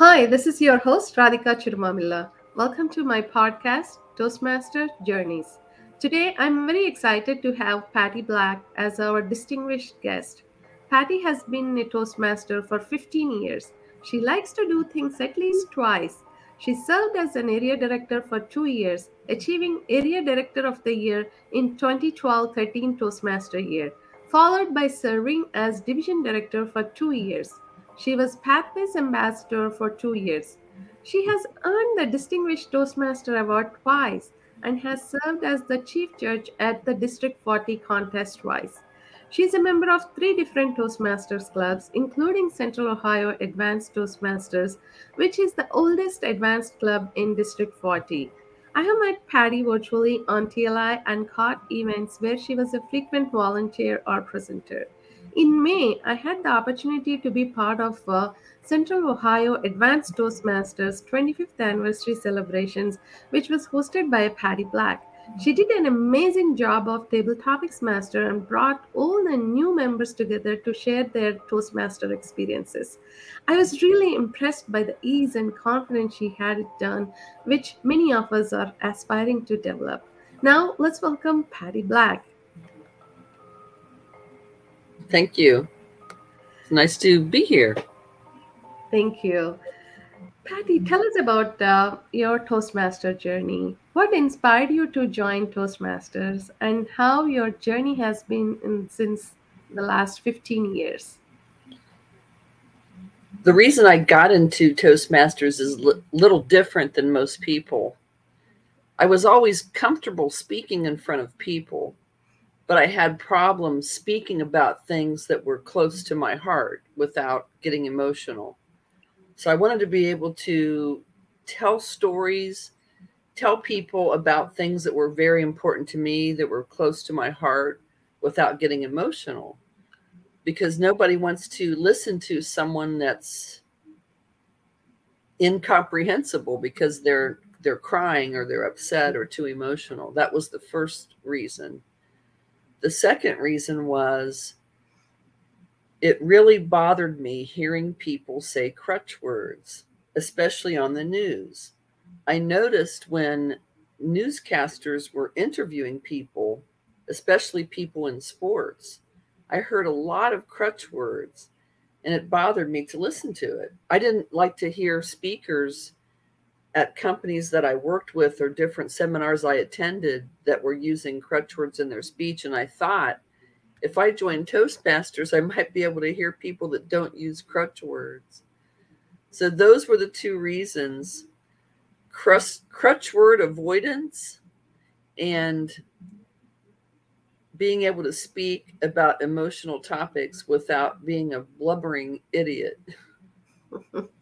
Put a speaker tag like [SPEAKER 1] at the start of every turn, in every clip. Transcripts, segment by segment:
[SPEAKER 1] Hi, this is your host Radhika Chirumamilla. Welcome to my podcast, Toastmaster Journeys. Today, I'm very excited to have Patty Black as our distinguished guest. Patty has been a Toastmaster for 15 years. She likes to do things at least twice. She served as an area director for two years, achieving Area Director of the Year in 2012 13 Toastmaster year, followed by serving as Division Director for two years. She was Pathways Ambassador for two years. She has earned the Distinguished Toastmaster Award twice and has served as the Chief Judge at the District 40 contest twice. She is a member of three different Toastmasters clubs, including Central Ohio Advanced Toastmasters, which is the oldest advanced club in District 40. I have met Patty virtually on TLI and caught events where she was a frequent volunteer or presenter. In May, I had the opportunity to be part of uh, Central Ohio Advanced Toastmasters 25th anniversary celebrations, which was hosted by Patty Black. She did an amazing job of Table Topics Master and brought all the new members together to share their Toastmaster experiences. I was really impressed by the ease and confidence she had it done, which many of us are aspiring to develop. Now, let's welcome Patty Black.
[SPEAKER 2] Thank you. It's nice to be here.
[SPEAKER 1] Thank you. Patty, tell us about uh, your Toastmaster journey. What inspired you to join Toastmasters and how your journey has been in, since the last 15 years?
[SPEAKER 2] The reason I got into Toastmasters is a little different than most people. I was always comfortable speaking in front of people, but I had problems speaking about things that were close to my heart without getting emotional. So I wanted to be able to tell stories, tell people about things that were very important to me, that were close to my heart without getting emotional. Because nobody wants to listen to someone that's incomprehensible because they're they're crying or they're upset or too emotional. That was the first reason. The second reason was it really bothered me hearing people say crutch words, especially on the news. I noticed when newscasters were interviewing people, especially people in sports, I heard a lot of crutch words and it bothered me to listen to it. I didn't like to hear speakers at companies that I worked with or different seminars I attended that were using crutch words in their speech. And I thought, if I join Toastmasters, I might be able to hear people that don't use crutch words. So those were the two reasons crutch, crutch word avoidance and being able to speak about emotional topics without being a blubbering idiot.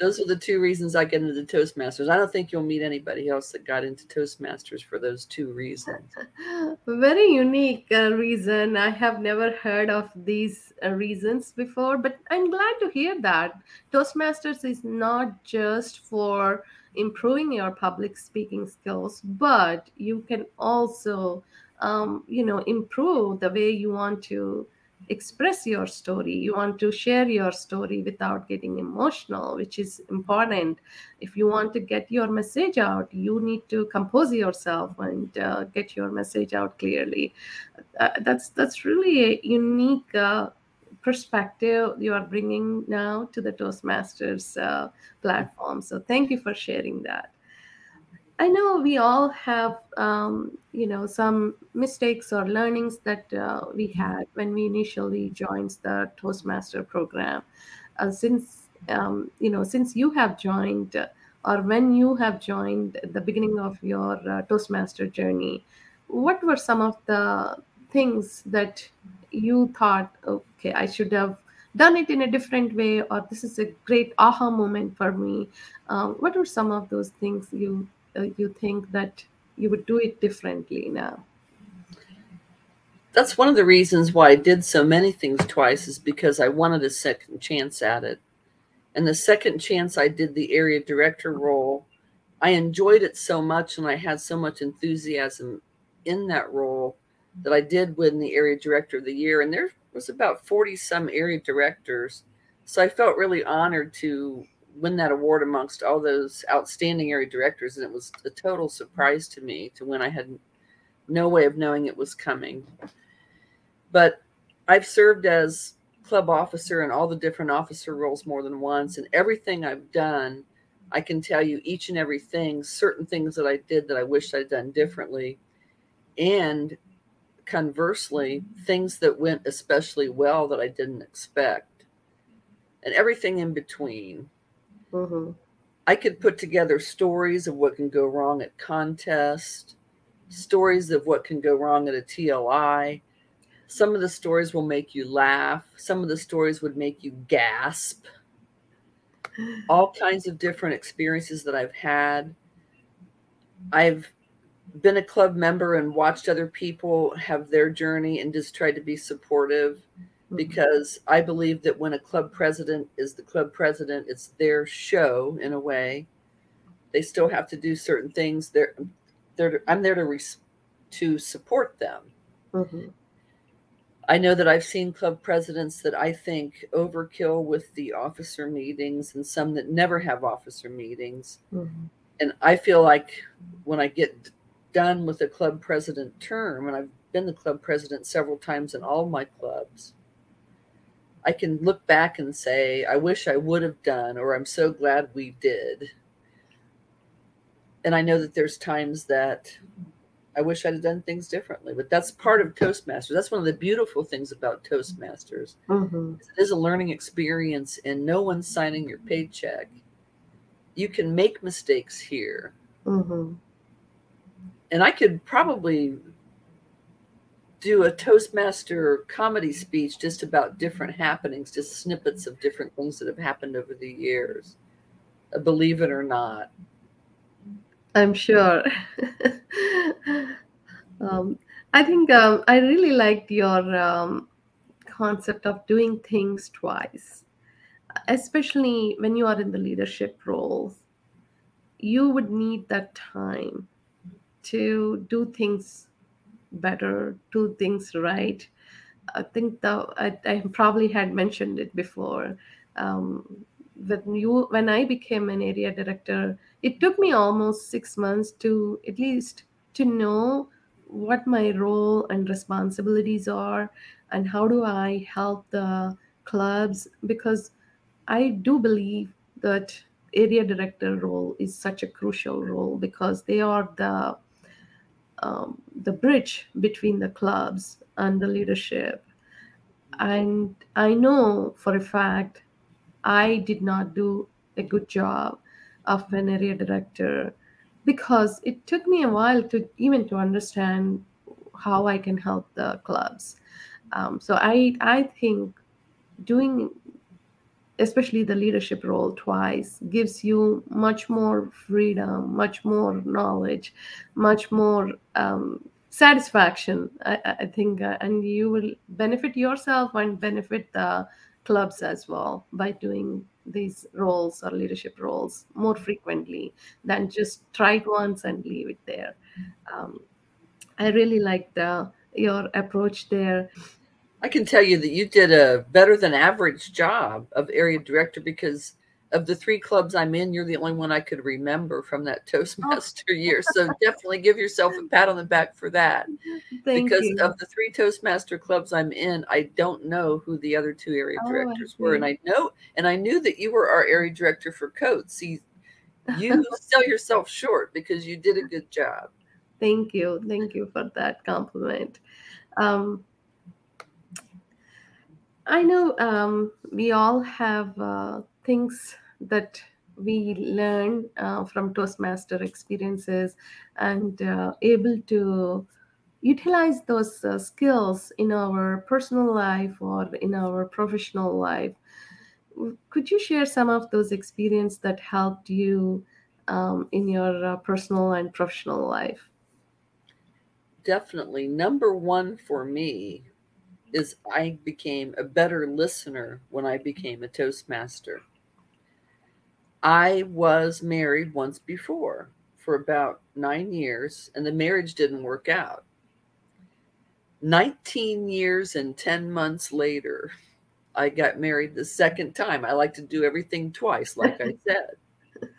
[SPEAKER 2] those are the two reasons I get into Toastmasters. I don't think you'll meet anybody else that got into Toastmasters for those two reasons.
[SPEAKER 1] Very unique uh, reason. I have never heard of these uh, reasons before, but I'm glad to hear that. Toastmasters is not just for improving your public speaking skills, but you can also, um, you know, improve the way you want to express your story. You want to share your story without getting emotional which is important. If you want to get your message out you need to compose yourself and uh, get your message out clearly. Uh, that's that's really a unique uh, perspective you are bringing now to the toastmasters uh, platform. So thank you for sharing that I know we all have, um, you know, some mistakes or learnings that uh, we had when we initially joined the Toastmaster program. Uh, since, um, you know, since you have joined uh, or when you have joined the beginning of your uh, Toastmaster journey, what were some of the things that you thought, okay, I should have done it in a different way, or this is a great aha moment for me? Um, what were some of those things you you think that you would do it differently now?
[SPEAKER 2] That's one of the reasons why I did so many things twice, is because I wanted a second chance at it. And the second chance I did the area director role, I enjoyed it so much and I had so much enthusiasm in that role that I did win the area director of the year. And there was about 40 some area directors. So I felt really honored to win that award amongst all those outstanding area directors, and it was a total surprise to me to when I had no way of knowing it was coming. But I've served as club officer in all the different officer roles more than once, and everything I've done, I can tell you each and every thing, certain things that I did that I wished I'd done differently, and conversely, things that went especially well that I didn't expect, and everything in between.
[SPEAKER 1] Mm-hmm.
[SPEAKER 2] I could put together stories of what can go wrong at contest, stories of what can go wrong at a TLI. Some of the stories will make you laugh. Some of the stories would make you gasp. All kinds of different experiences that I've had. I've been a club member and watched other people have their journey and just tried to be supportive
[SPEAKER 1] Mm-hmm.
[SPEAKER 2] because I believe that when a club president is the club president, it's their show in a way. They still have to do certain things. They're, they're I'm there to res- to support them.
[SPEAKER 1] Mm-hmm.
[SPEAKER 2] I know that I've seen club presidents that I think overkill with the officer meetings and some that never have officer meetings.
[SPEAKER 1] Mm-hmm.
[SPEAKER 2] And I feel like when I get done with a club president term, and I've been the club president several times in all my clubs, I can look back and say, I wish I would have done, or I'm so glad we did. And I know that there's times that I wish I'd have done things differently, but that's part of Toastmasters. That's one of the beautiful things about Toastmasters.
[SPEAKER 1] Mm-hmm.
[SPEAKER 2] It is a learning experience, and no one's signing your paycheck. You can make mistakes here.
[SPEAKER 1] Mm-hmm.
[SPEAKER 2] And I could probably do a Toastmaster comedy speech just about different happenings, just snippets of different things that have happened over the years. Uh, believe it or not.
[SPEAKER 1] I'm sure. um, I think um, I really liked your um, concept of doing things twice, especially when you are in the leadership roles. You would need that time to do things better, do things right. I think the I, I probably had mentioned it before. Um, when you when I became an area director, it took me almost six months to at least to know what my role and responsibilities are and how do I help the clubs because I do believe that area director role is such a crucial role because they are the um, the bridge between the clubs and the leadership. And I know for a fact I did not do a good job of an area director because it took me a while to even to understand how I can help the clubs. Um, so I I think doing especially the leadership role twice gives you much more freedom much more knowledge much more um, satisfaction i, I think uh, and you will benefit yourself and benefit the clubs as well by doing these roles or leadership roles more frequently than just try it once and leave it there. Um, i really like the your approach there
[SPEAKER 2] I can tell you that you did a better than average job of area director because of the three clubs I'm in, you're the only one I could remember from that Toastmaster oh. year. So definitely give yourself a pat on the back for that.
[SPEAKER 1] Thank
[SPEAKER 2] because
[SPEAKER 1] you.
[SPEAKER 2] of the three Toastmaster clubs I'm in, I don't know who the other two area
[SPEAKER 1] Oh,
[SPEAKER 2] directors were. And. I know and I knew that you were our area director for Coats. See, you sell yourself short because you did a good job.
[SPEAKER 1] Thank you. Thank you for that compliment. Um, I know um, we all have uh, things that we learn uh, from Toastmaster experiences and uh, able to utilize those uh, skills in our personal life or in our professional life. Could you share some of those experiences that helped you um, in your uh, personal and professional life?
[SPEAKER 2] Definitely. Number one for me is I became a better listener when I became a Toastmaster. I was married once before for about nine years, and the marriage didn't work out. 19 years and 10 months later, I got married the second time. I like to do everything twice, like I said.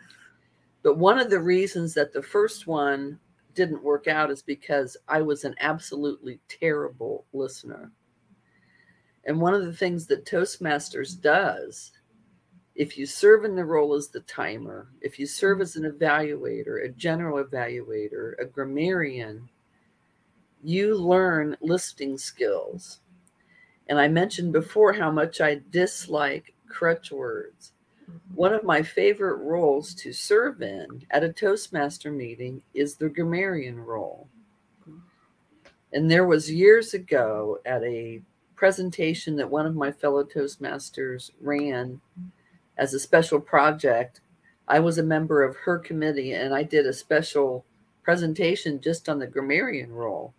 [SPEAKER 2] But one of the reasons that the first one didn't work out is because I was an absolutely terrible listener. And one of the things that Toastmasters does, if you serve in the role as the timer, if you serve as an evaluator, a general evaluator, a grammarian, you learn listing skills. And I mentioned before how much I dislike crutch words. One of my favorite roles to serve in at a Toastmaster meeting is the grammarian role. And there was years ago at a presentation that one of my fellow Toastmasters ran as a special project. I was a member of her committee and I did a special presentation just on the grammarian role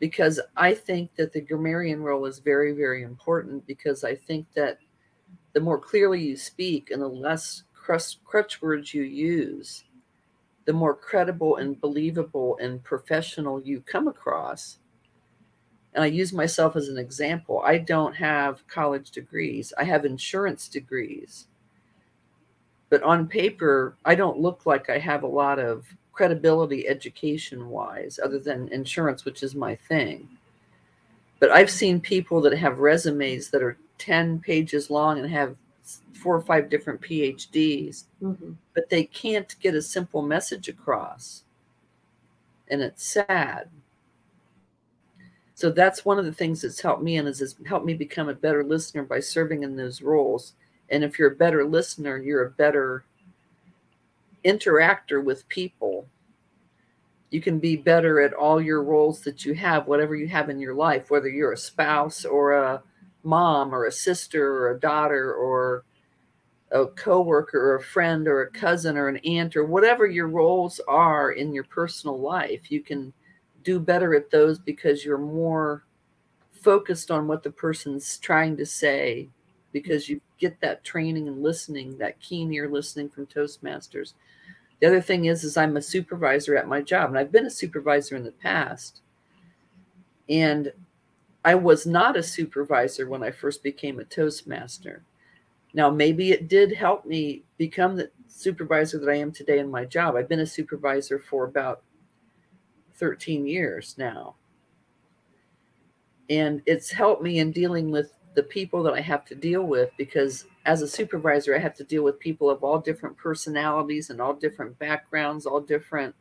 [SPEAKER 2] because I think that the grammarian role is very, very important because I think that the more clearly you speak and the less crutch, words you use, the more credible and believable and professional you come across. And I use myself as an example. I don't have college degrees, I have insurance degrees. But on paper, I don't look like I have a lot of credibility education wise, other than insurance, which is my thing. But I've seen people that have resumes that are 10 pages long and have four or five different PhDs, mm-hmm. but they can't get a simple message across. And it's sad. So that's one of the things that's helped me and has helped me become a better listener by serving in those roles. And if you're a better listener, you're a better interactor with people. You can be better at all your roles that you have, whatever you have in your life, whether you're a spouse or a mom or a sister or a daughter or a coworker or a friend or a cousin or an aunt or whatever your roles are in your personal life you can do better at those because you're more focused on what the person's trying to say because you get that training and listening that keen ear listening from toastmasters the other thing is is i'm a supervisor at my job and i've been a supervisor in the past and I was not a supervisor when I first became a Toastmaster. Now, maybe it did help me become the supervisor that I am today in my job. I've been a supervisor for about 13 years now. And it's helped me in dealing with the people that I have to deal with because as a supervisor, I have to deal with people of all different personalities and all different backgrounds, all different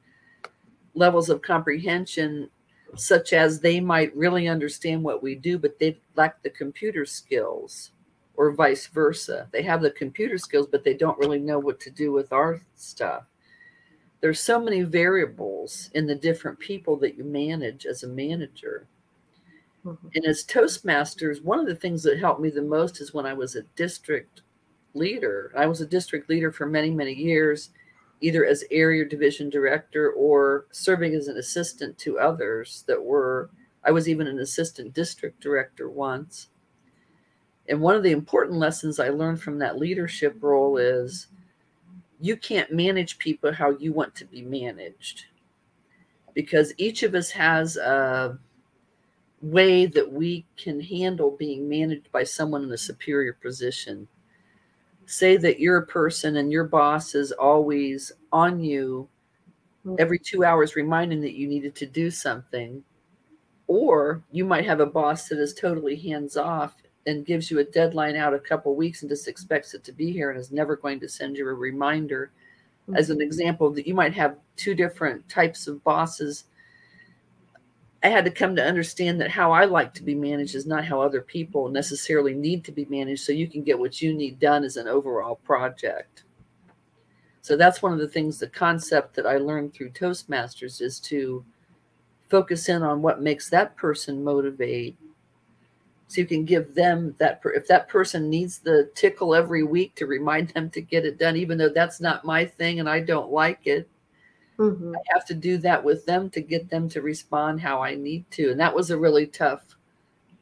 [SPEAKER 2] levels of comprehension such as they might really understand what we do, but they lack the computer skills, or vice versa. They have the computer skills, but they don't really know what to do with our stuff. There's so many variables in the different people that you manage as a manager. Mm-hmm. And as Toastmasters, one of the things that helped me the most is when I was a district leader. I was a district leader for many, many years either as area division director or serving as an assistant to others that were i was even an assistant district director once and one of the important lessons i learned from that leadership role is you can't manage people how you want to be managed. Because each of us has a way that we can handle being managed by someone in a superior position. Say that you're a person and your boss is always on you every two hours reminding that you needed to do something. Or you might have a boss that is totally hands off and gives you a deadline out a couple weeks and just expects it to be here and is never going to send you a reminder mm-hmm. as an example that you might have two different types of bosses I had to come to understand that how I like to be managed is not how other people necessarily need to be managed. So you can get what you need done as an overall project. So that's one of the things, the concept that I learned through Toastmasters is to focus in on what makes that person motivate. So you can give them that, if that person needs the tickle every week to remind them to get it done, even though that's not my thing and I don't like it, Mm-hmm. I have to do that with them to get them to respond how I need to. And that was a really tough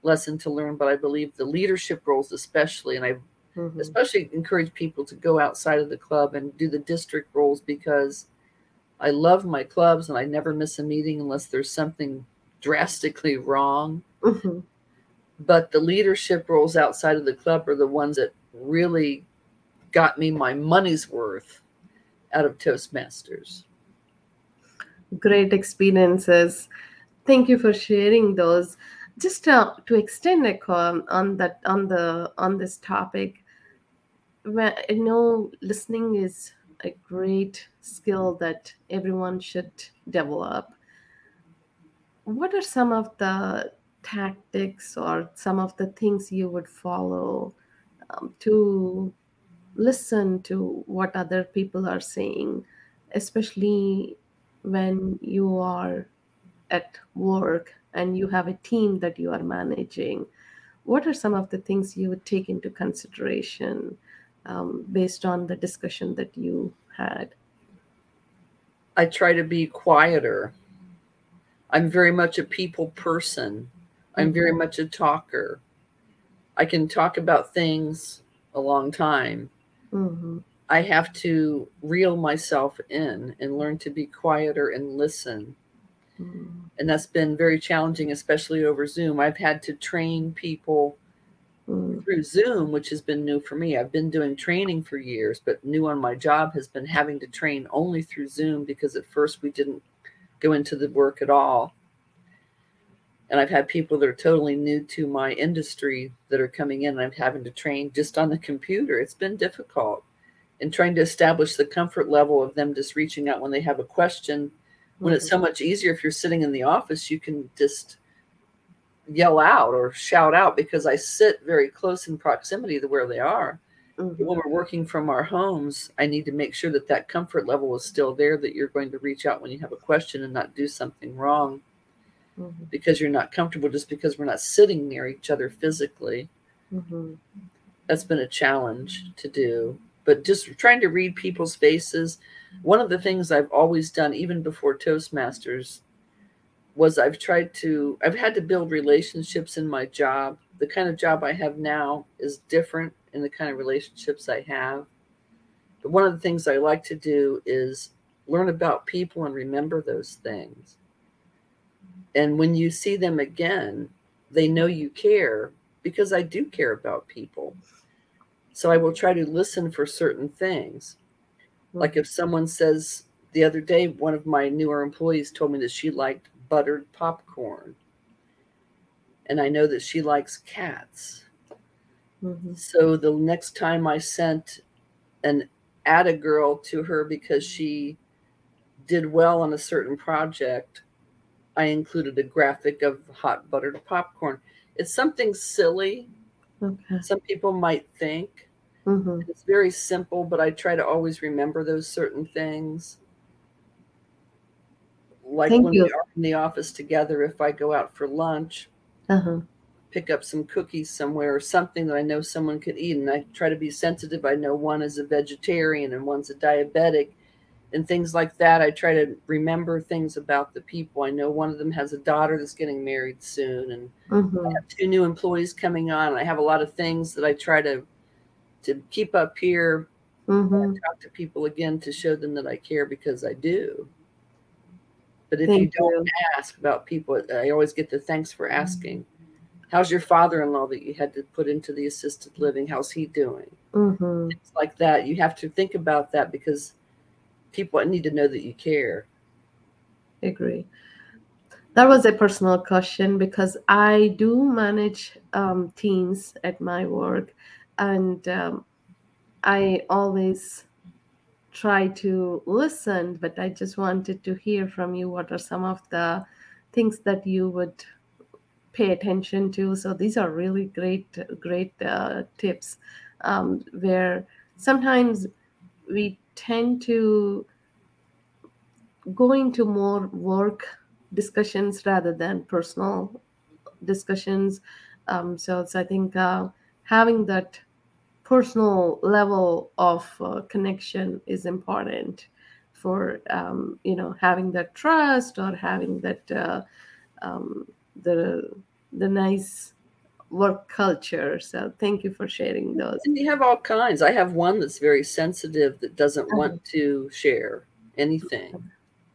[SPEAKER 2] lesson to learn. But I believe the leadership roles, especially, and I mm-hmm. especially encourage people to go outside of the club and do the district roles because I love my clubs and I never miss a meeting unless there's something drastically wrong. Mm-hmm. But the leadership roles outside of the club are the ones that really got me my money's worth out of Toastmasters.
[SPEAKER 1] Great experiences. Thank you for sharing those. Just uh, to extend a call on that on the on this topic, I know listening is a great skill that everyone should develop. What are some of the tactics or some of the things you would follow um, to listen to what other people are saying, especially when you are at work and you have a team that you are managing? What are some of the things you would take into consideration um, based on the discussion that you had?
[SPEAKER 2] I try to be quieter. I'm very much a people person. I'm very
[SPEAKER 1] Mm-hmm.
[SPEAKER 2] much a talker. I can talk about things a long time.
[SPEAKER 1] Mm-hmm.
[SPEAKER 2] I have to reel myself in and learn to be quieter and listen.
[SPEAKER 1] Mm-hmm.
[SPEAKER 2] And that's been very challenging, especially over Zoom. I've had to train people
[SPEAKER 1] Mm-hmm.
[SPEAKER 2] through Zoom, which has been new for me. I've been doing training for years, but new on my job has been having to train only through Zoom because at first we didn't go into the work at all. And I've had people that are totally new to my industry that are coming in and I'm having to train just on the computer. It's been difficult and trying to establish the comfort level of them just reaching out when they have a question. When it's so much easier if you're sitting in the office, you can just yell out or shout out because I sit very close in proximity to where they are.
[SPEAKER 1] Mhm.
[SPEAKER 2] When we're working from our homes, I need to make sure that that comfort level is still there, that you're going to reach out when you have a question and not do something wrong
[SPEAKER 1] Mhm.
[SPEAKER 2] because you're not comfortable just because we're not sitting near each other physically.
[SPEAKER 1] Mhm.
[SPEAKER 2] That's been a challenge to do. But just trying to read people's faces. One of the things I've always done, even before Toastmasters, was I've tried to, I've had to build relationships in my job. The kind of job I have now is different in the kind of relationships I have. But one of the things I like to do is learn about people and remember those things. And when you see them again, they know you care because I do care about people. So I will try to listen for certain things. Like if someone says the other day, one of my newer employees told me that she liked buttered popcorn. And I know that she likes cats.
[SPEAKER 1] Mhm.
[SPEAKER 2] So the next time I sent an add a girl to her because she did well on a certain project, I included a graphic of hot buttered popcorn. It's something silly,
[SPEAKER 1] Okay.
[SPEAKER 2] some people might think.
[SPEAKER 1] Mhm.
[SPEAKER 2] It's very simple, but I try to always remember those certain things. Like
[SPEAKER 1] Thank
[SPEAKER 2] when
[SPEAKER 1] you.
[SPEAKER 2] we are in the office together, if I go out for lunch,
[SPEAKER 1] Uh-huh.
[SPEAKER 2] pick up some cookies somewhere or something that I know someone could eat. And I try to be sensitive. I know one is a vegetarian and one's a diabetic and things like that. I try to remember things about the people. I know one of them has a daughter that's getting married soon and
[SPEAKER 1] Mhm.
[SPEAKER 2] two new employees coming on. I have a lot of things that I try to to keep up here,
[SPEAKER 1] Mhm.
[SPEAKER 2] talk to people again to show them that I care because I do. But if you don't
[SPEAKER 1] you.
[SPEAKER 2] ask about people, I always get the thanks for asking. How's your father-in-law that you had to put into the assisted living? How's he doing?
[SPEAKER 1] Mhm.
[SPEAKER 2] Things like that. You have to think about that because people need to know that you care.
[SPEAKER 1] I Agree. That was a personal question because I do manage um, teams at my work, and um, I always try to listen, but I just wanted to hear from you what are some of the things that you would pay attention to. So these are really great, great uh, tips um, where sometimes we tend to go into more work discussions rather than personal discussions. Um, so it's, I think uh, having that personal level of uh, connection is important for um, you know having that trust or having that uh, um, the the nice work culture. So thank you for sharing those.
[SPEAKER 2] And you have all kinds. I have one that's very sensitive that doesn't want to share anything.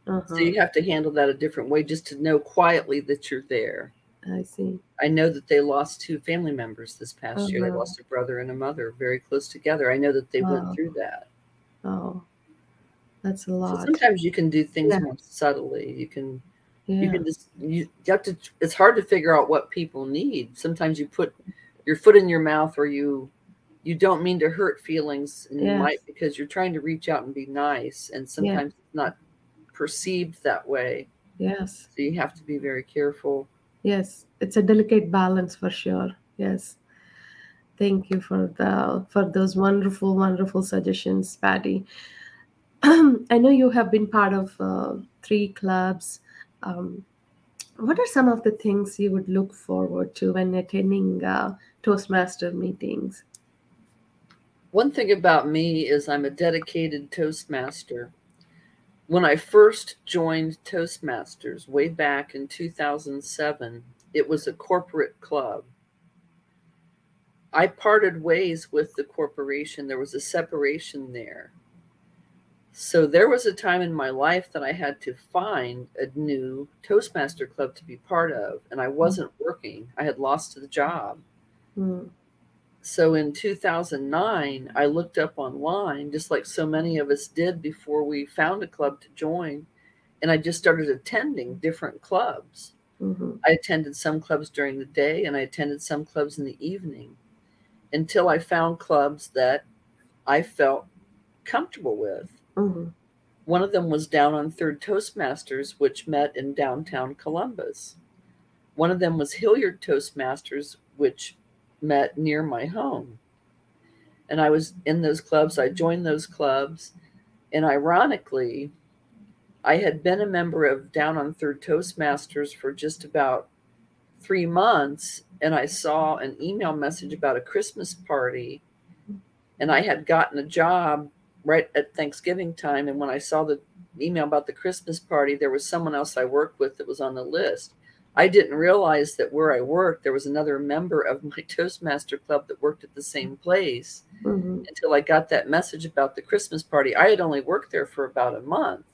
[SPEAKER 1] Uh-huh.
[SPEAKER 2] So you have to handle that a different way just to know quietly that you're there.
[SPEAKER 1] I see.
[SPEAKER 2] I know that they lost two family members this past year. They
[SPEAKER 1] Uh-huh.
[SPEAKER 2] lost a brother and a mother very close together. I know that they
[SPEAKER 1] Wow.
[SPEAKER 2] went through that.
[SPEAKER 1] Oh, that's a
[SPEAKER 2] So
[SPEAKER 1] lot.
[SPEAKER 2] sometimes you can do things
[SPEAKER 1] Yeah.
[SPEAKER 2] more subtly. You can you can just you, you have to it's hard to figure out what people need. Sometimes you put your foot in your mouth or you you don't mean to hurt feelings and you might because you're trying to reach out and be nice and sometimes it's not perceived that way.
[SPEAKER 1] Yes.
[SPEAKER 2] So you have to be very careful.
[SPEAKER 1] Yes. It's a delicate balance for sure. Yes. Thank you for the for those wonderful, wonderful suggestions, Patty. I know you have been part of uh, three clubs. Um, what are some of the things you would look forward to when attending uh, Toastmaster meetings?
[SPEAKER 2] One thing about me is I'm a dedicated Toastmaster. When I first joined Toastmasters way back in 2007, it was a corporate club. I parted ways with the corporation. There was a separation there. So there was a time in my life that I had to find a new Toastmaster club to be part of, and I wasn't working. I had lost the job.
[SPEAKER 1] Mm,
[SPEAKER 2] So in 2009, I looked up online, just like so many of us did before we found a club to join, and I just started attending different clubs.
[SPEAKER 1] mhm,
[SPEAKER 2] I attended some clubs during the day and I attended some clubs in the evening until I found clubs that I felt comfortable with.
[SPEAKER 1] Mhm,
[SPEAKER 2] One of them was Down on Third Toastmasters, which met in downtown Columbus. One of them was Hilliard Toastmasters, which met near my home. And I was in those clubs, I joined those clubs. And ironically, I had been a member of Down on Third Toastmasters for just about three months. And I saw an email message about a Christmas party. And I had gotten a job right at Thanksgiving time. And when I saw the email about the Christmas party, there was someone else I worked with that was on the list. I didn't realize that where I worked, there was another member of my Toastmaster club that worked at the same place
[SPEAKER 1] mhm,
[SPEAKER 2] until I got that message about the Christmas party. I had only worked there for about a month.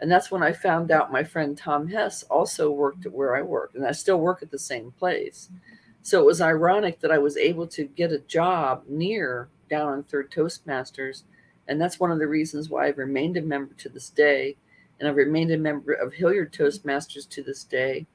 [SPEAKER 2] And that's when I found out my friend Tom Hess also worked at where I worked, and I still work at the same place. So it was ironic that I was able to get a job near down on Third Toastmasters. And that's one of the reasons why I've remained a member to this day. And I've remained a member of Hilliard Toastmasters to this day.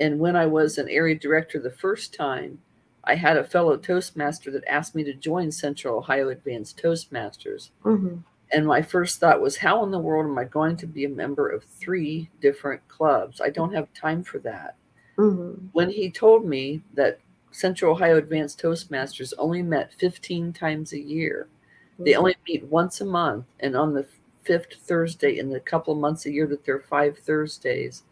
[SPEAKER 2] And when I was an area director the first time, I had a fellow Toastmaster that asked me to join Central Ohio Advanced Toastmasters.
[SPEAKER 1] mhm,
[SPEAKER 2] And my first thought was, how in the world am I going to be a member of three different clubs? I don't have time for that.
[SPEAKER 1] mhm,
[SPEAKER 2] When he told me that Central Ohio Advanced Toastmasters only met 15 times a year, they only meet once a month, and on the fifth Thursday in the couple of months a year that there are five Thursdays,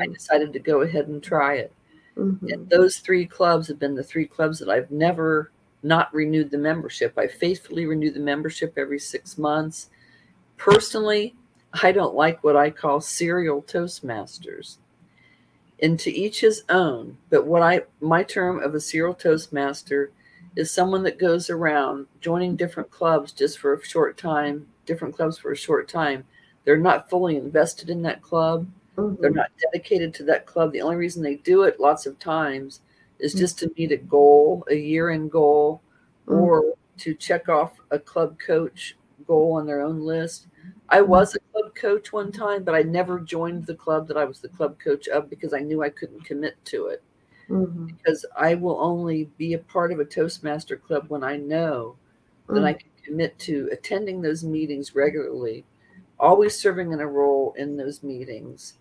[SPEAKER 2] I
[SPEAKER 1] mhm,
[SPEAKER 2] decided to go ahead and try it.
[SPEAKER 1] mhm,
[SPEAKER 2] And those three clubs have been the three clubs that I've never not renewed the membership. I faithfully renew the membership every six months. Personally, I don't like what I call serial Toastmasters. And to each his own. But what I my term of a serial Toastmaster is someone that goes around joining different clubs just for a short time, different clubs for a short time. They're not fully invested in that club they're
[SPEAKER 1] mhm,
[SPEAKER 2] not dedicated to that club. The only reason they do it lots of times is just to meet a goal, a year end goal,
[SPEAKER 1] mhm,
[SPEAKER 2] or to check off a club coach goal on their own list. I was a club coach one time, but I never joined the club that I was the club coach of because I knew I couldn't commit to it.
[SPEAKER 1] Mhm,
[SPEAKER 2] Because I will only be a part of a Toastmaster club when I know that I can commit to attending those meetings regularly, always serving in a role in those meetings,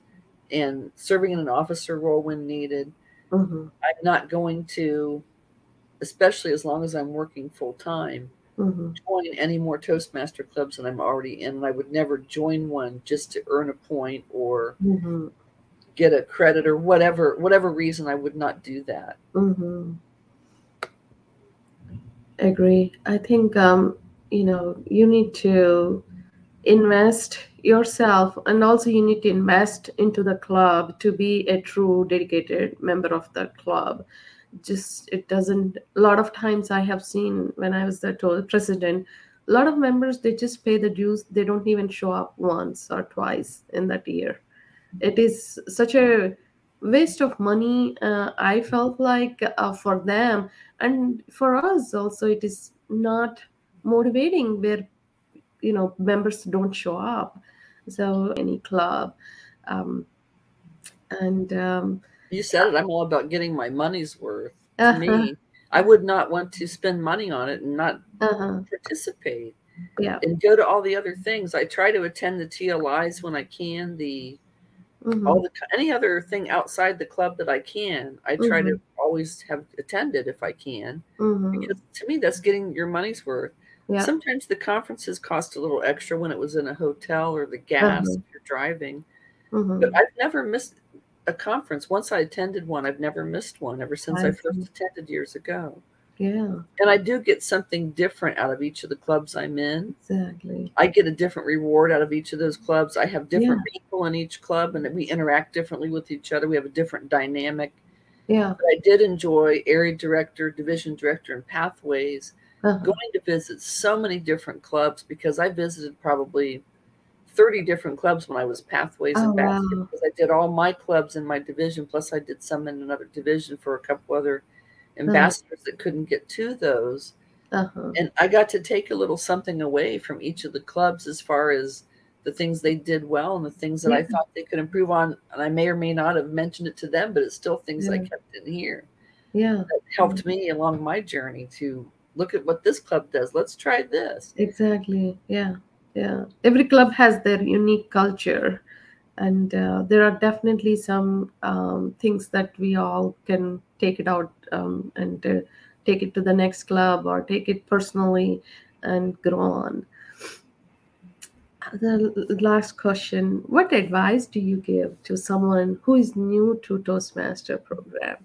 [SPEAKER 2] and serving in an officer role when needed.
[SPEAKER 1] mhm,
[SPEAKER 2] I'm not going to, especially as long as I'm working full time,
[SPEAKER 1] mhm,
[SPEAKER 2] join any more Toastmaster clubs than I'm already in. And I would never join one just to earn a point or
[SPEAKER 1] mhm,
[SPEAKER 2] get a credit or whatever whatever reason I would not do that.
[SPEAKER 1] mhm. Agree. I think um, you know you need to invest yourself, and also you need to invest into the club to be a true dedicated member of the club. Just it doesn't. A lot of times I have seen when I was the president, a lot of members they just pay the dues. They don't even show up once or twice in that year. It is such a waste of money uh, i felt like uh, for them and for us also it is not motivating where you know members don't show up so any club um, and um,
[SPEAKER 2] You said it. I'm all about getting my money's worth. To
[SPEAKER 1] uh-huh,
[SPEAKER 2] me, I would not want to spend money on it and not
[SPEAKER 1] uh-huh,
[SPEAKER 2] participate
[SPEAKER 1] yeah
[SPEAKER 2] and go to all the other things. I try to attend the TLIs when I can, the
[SPEAKER 1] hmm
[SPEAKER 2] all the any other thing outside the club that I can. I try
[SPEAKER 1] hmm
[SPEAKER 2] to always have attended if I can
[SPEAKER 1] hmm
[SPEAKER 2] because to me that's getting your money's worth.
[SPEAKER 1] yeah
[SPEAKER 2] Sometimes the conferences cost a little extra when it was in a hotel or the gas
[SPEAKER 1] uh-huh,
[SPEAKER 2] if you're driving.
[SPEAKER 1] hmm
[SPEAKER 2] But I've never missed a conference. Once I attended one, I've never missed one ever since I
[SPEAKER 1] i
[SPEAKER 2] first attended years ago.
[SPEAKER 1] Yeah
[SPEAKER 2] And I do get something different out of each of the clubs I'm in.
[SPEAKER 1] exactly
[SPEAKER 2] I get a different reward out of each of those clubs. I have
[SPEAKER 1] yeah
[SPEAKER 2] different people in each club and we interact differently with each other. We have a different dynamic.
[SPEAKER 1] yeah
[SPEAKER 2] But I did enjoy area director, division director, and pathways
[SPEAKER 1] uh-huh,
[SPEAKER 2] going to visit so many different clubs because I visited probably 30 different clubs when I was pathways
[SPEAKER 1] oh
[SPEAKER 2] ambassador
[SPEAKER 1] wow
[SPEAKER 2] because I did all my clubs in my division, plus I did some in another division for a couple other
[SPEAKER 1] uh-huh,
[SPEAKER 2] ambassadors that couldn't get to those.
[SPEAKER 1] uh-huh,
[SPEAKER 2] And I got to take a little something away from each of the clubs as far as the things they did well and the things that
[SPEAKER 1] yeah
[SPEAKER 2] I thought they could improve on. And I may or may not have mentioned it to them, but it's still things I kept in here
[SPEAKER 1] yeah
[SPEAKER 2] that helped me along my journey to look at what this club does. Let's try this.
[SPEAKER 1] Exactly. Yeah. Yeah. Every club has their unique culture, and uh, there are definitely some um, things that we all can take it out um, and take it to the next club or take it personally and grow on. The last question What advice do you give to someone who is new to Toastmaster program?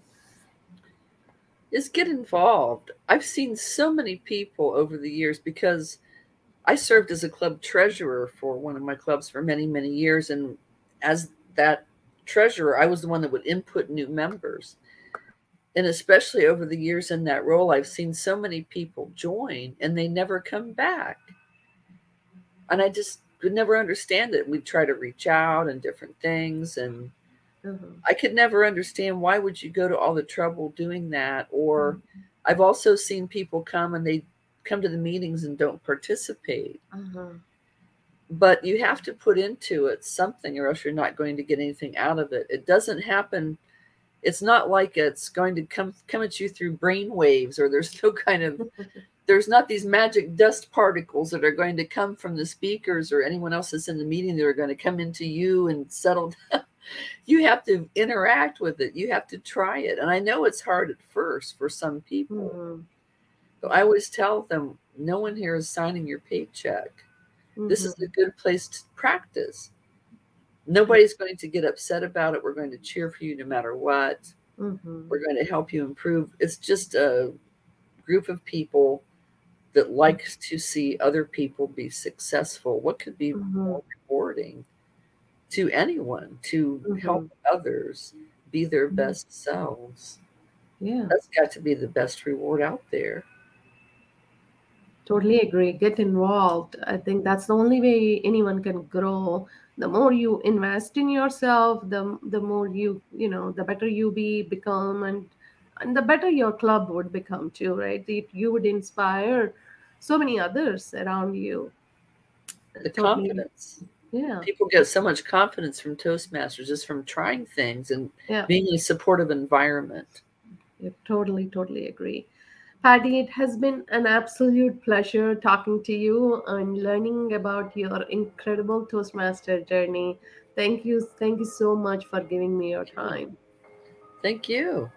[SPEAKER 2] is get involved. I've seen so many people over the years because I served as a club treasurer for one of my clubs for many, many years. And as that treasurer, I was the one that would input new members. And especially over the years in that role, I've seen so many people join and they never come back. And I just could never understand it. We'd try to reach out and different things. And
[SPEAKER 1] Uh-huh.
[SPEAKER 2] I could never understand why would you go to all the trouble doing that or I've also seen people come and they come to the meetings and don't participate.
[SPEAKER 1] Uh-huh.
[SPEAKER 2] But you have to put into it something or else you're not going to get anything out of it. It doesn't happen. It's not like it's going to come come at you through brain waves or there's no kind of there's not these magic dust particles that are going to come from the speakers or anyone else that's in the meeting that are going to come into you and settle down. You have to interact with it. You have to try it. And I know it's hard at first for some people.
[SPEAKER 1] Mhm.
[SPEAKER 2] So I always tell them no one here is signing your paycheck. This is
[SPEAKER 1] Mhm.
[SPEAKER 2] a good place to practice. Nobody's going to get upset about it. We're going to cheer for you no matter what.
[SPEAKER 1] Mhm.
[SPEAKER 2] We're going to help you improve. It's just a group of people that likes to see other people be successful. What could be
[SPEAKER 1] Mhm.
[SPEAKER 2] more rewarding to anyone to
[SPEAKER 1] Mhm.
[SPEAKER 2] help others be their
[SPEAKER 1] Mhm.
[SPEAKER 2] best selves?
[SPEAKER 1] Yeah.
[SPEAKER 2] That's got to be the best reward out there.
[SPEAKER 1] Totally agree. Get involved. I think that's the only way anyone can grow. The more you invest in yourself, the the more you you know, the better you be become, and and the better your club would become too, right? It, you would inspire so many others around you.
[SPEAKER 2] The confidence.
[SPEAKER 1] Yeah.
[SPEAKER 2] People get so much confidence from Toastmasters just from trying things and
[SPEAKER 1] Yeah.
[SPEAKER 2] being in a supportive environment.
[SPEAKER 1] I totally, totally agree. Patty, it has been an absolute pleasure talking to you and learning about your incredible Toastmaster journey. Thank you. Thank you so much for giving me your time.
[SPEAKER 2] Thank you.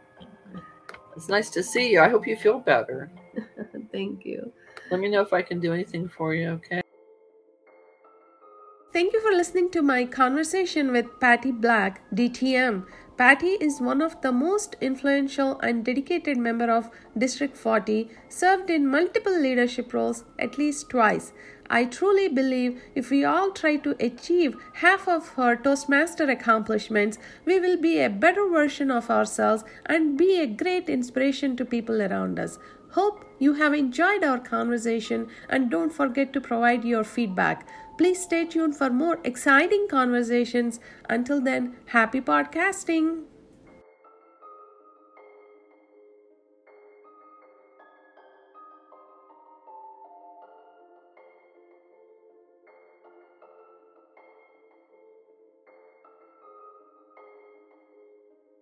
[SPEAKER 2] It's nice to see you. I hope you feel better.
[SPEAKER 1] Thank you.
[SPEAKER 2] Let me know if I can do anything for you, okay?
[SPEAKER 1] Thank you for listening to my conversation with Patty Black, DTM. Patty is one of the most influential and dedicated member of District 40, served in multiple leadership roles at least twice. I truly believe if we all try to achieve half of her Toastmaster accomplishments, we will be a better version of ourselves and be a great inspiration to people around us. Hope you have enjoyed our conversation and don't forget to provide your feedback. Please stay tuned for more exciting conversations. Until then, happy podcasting.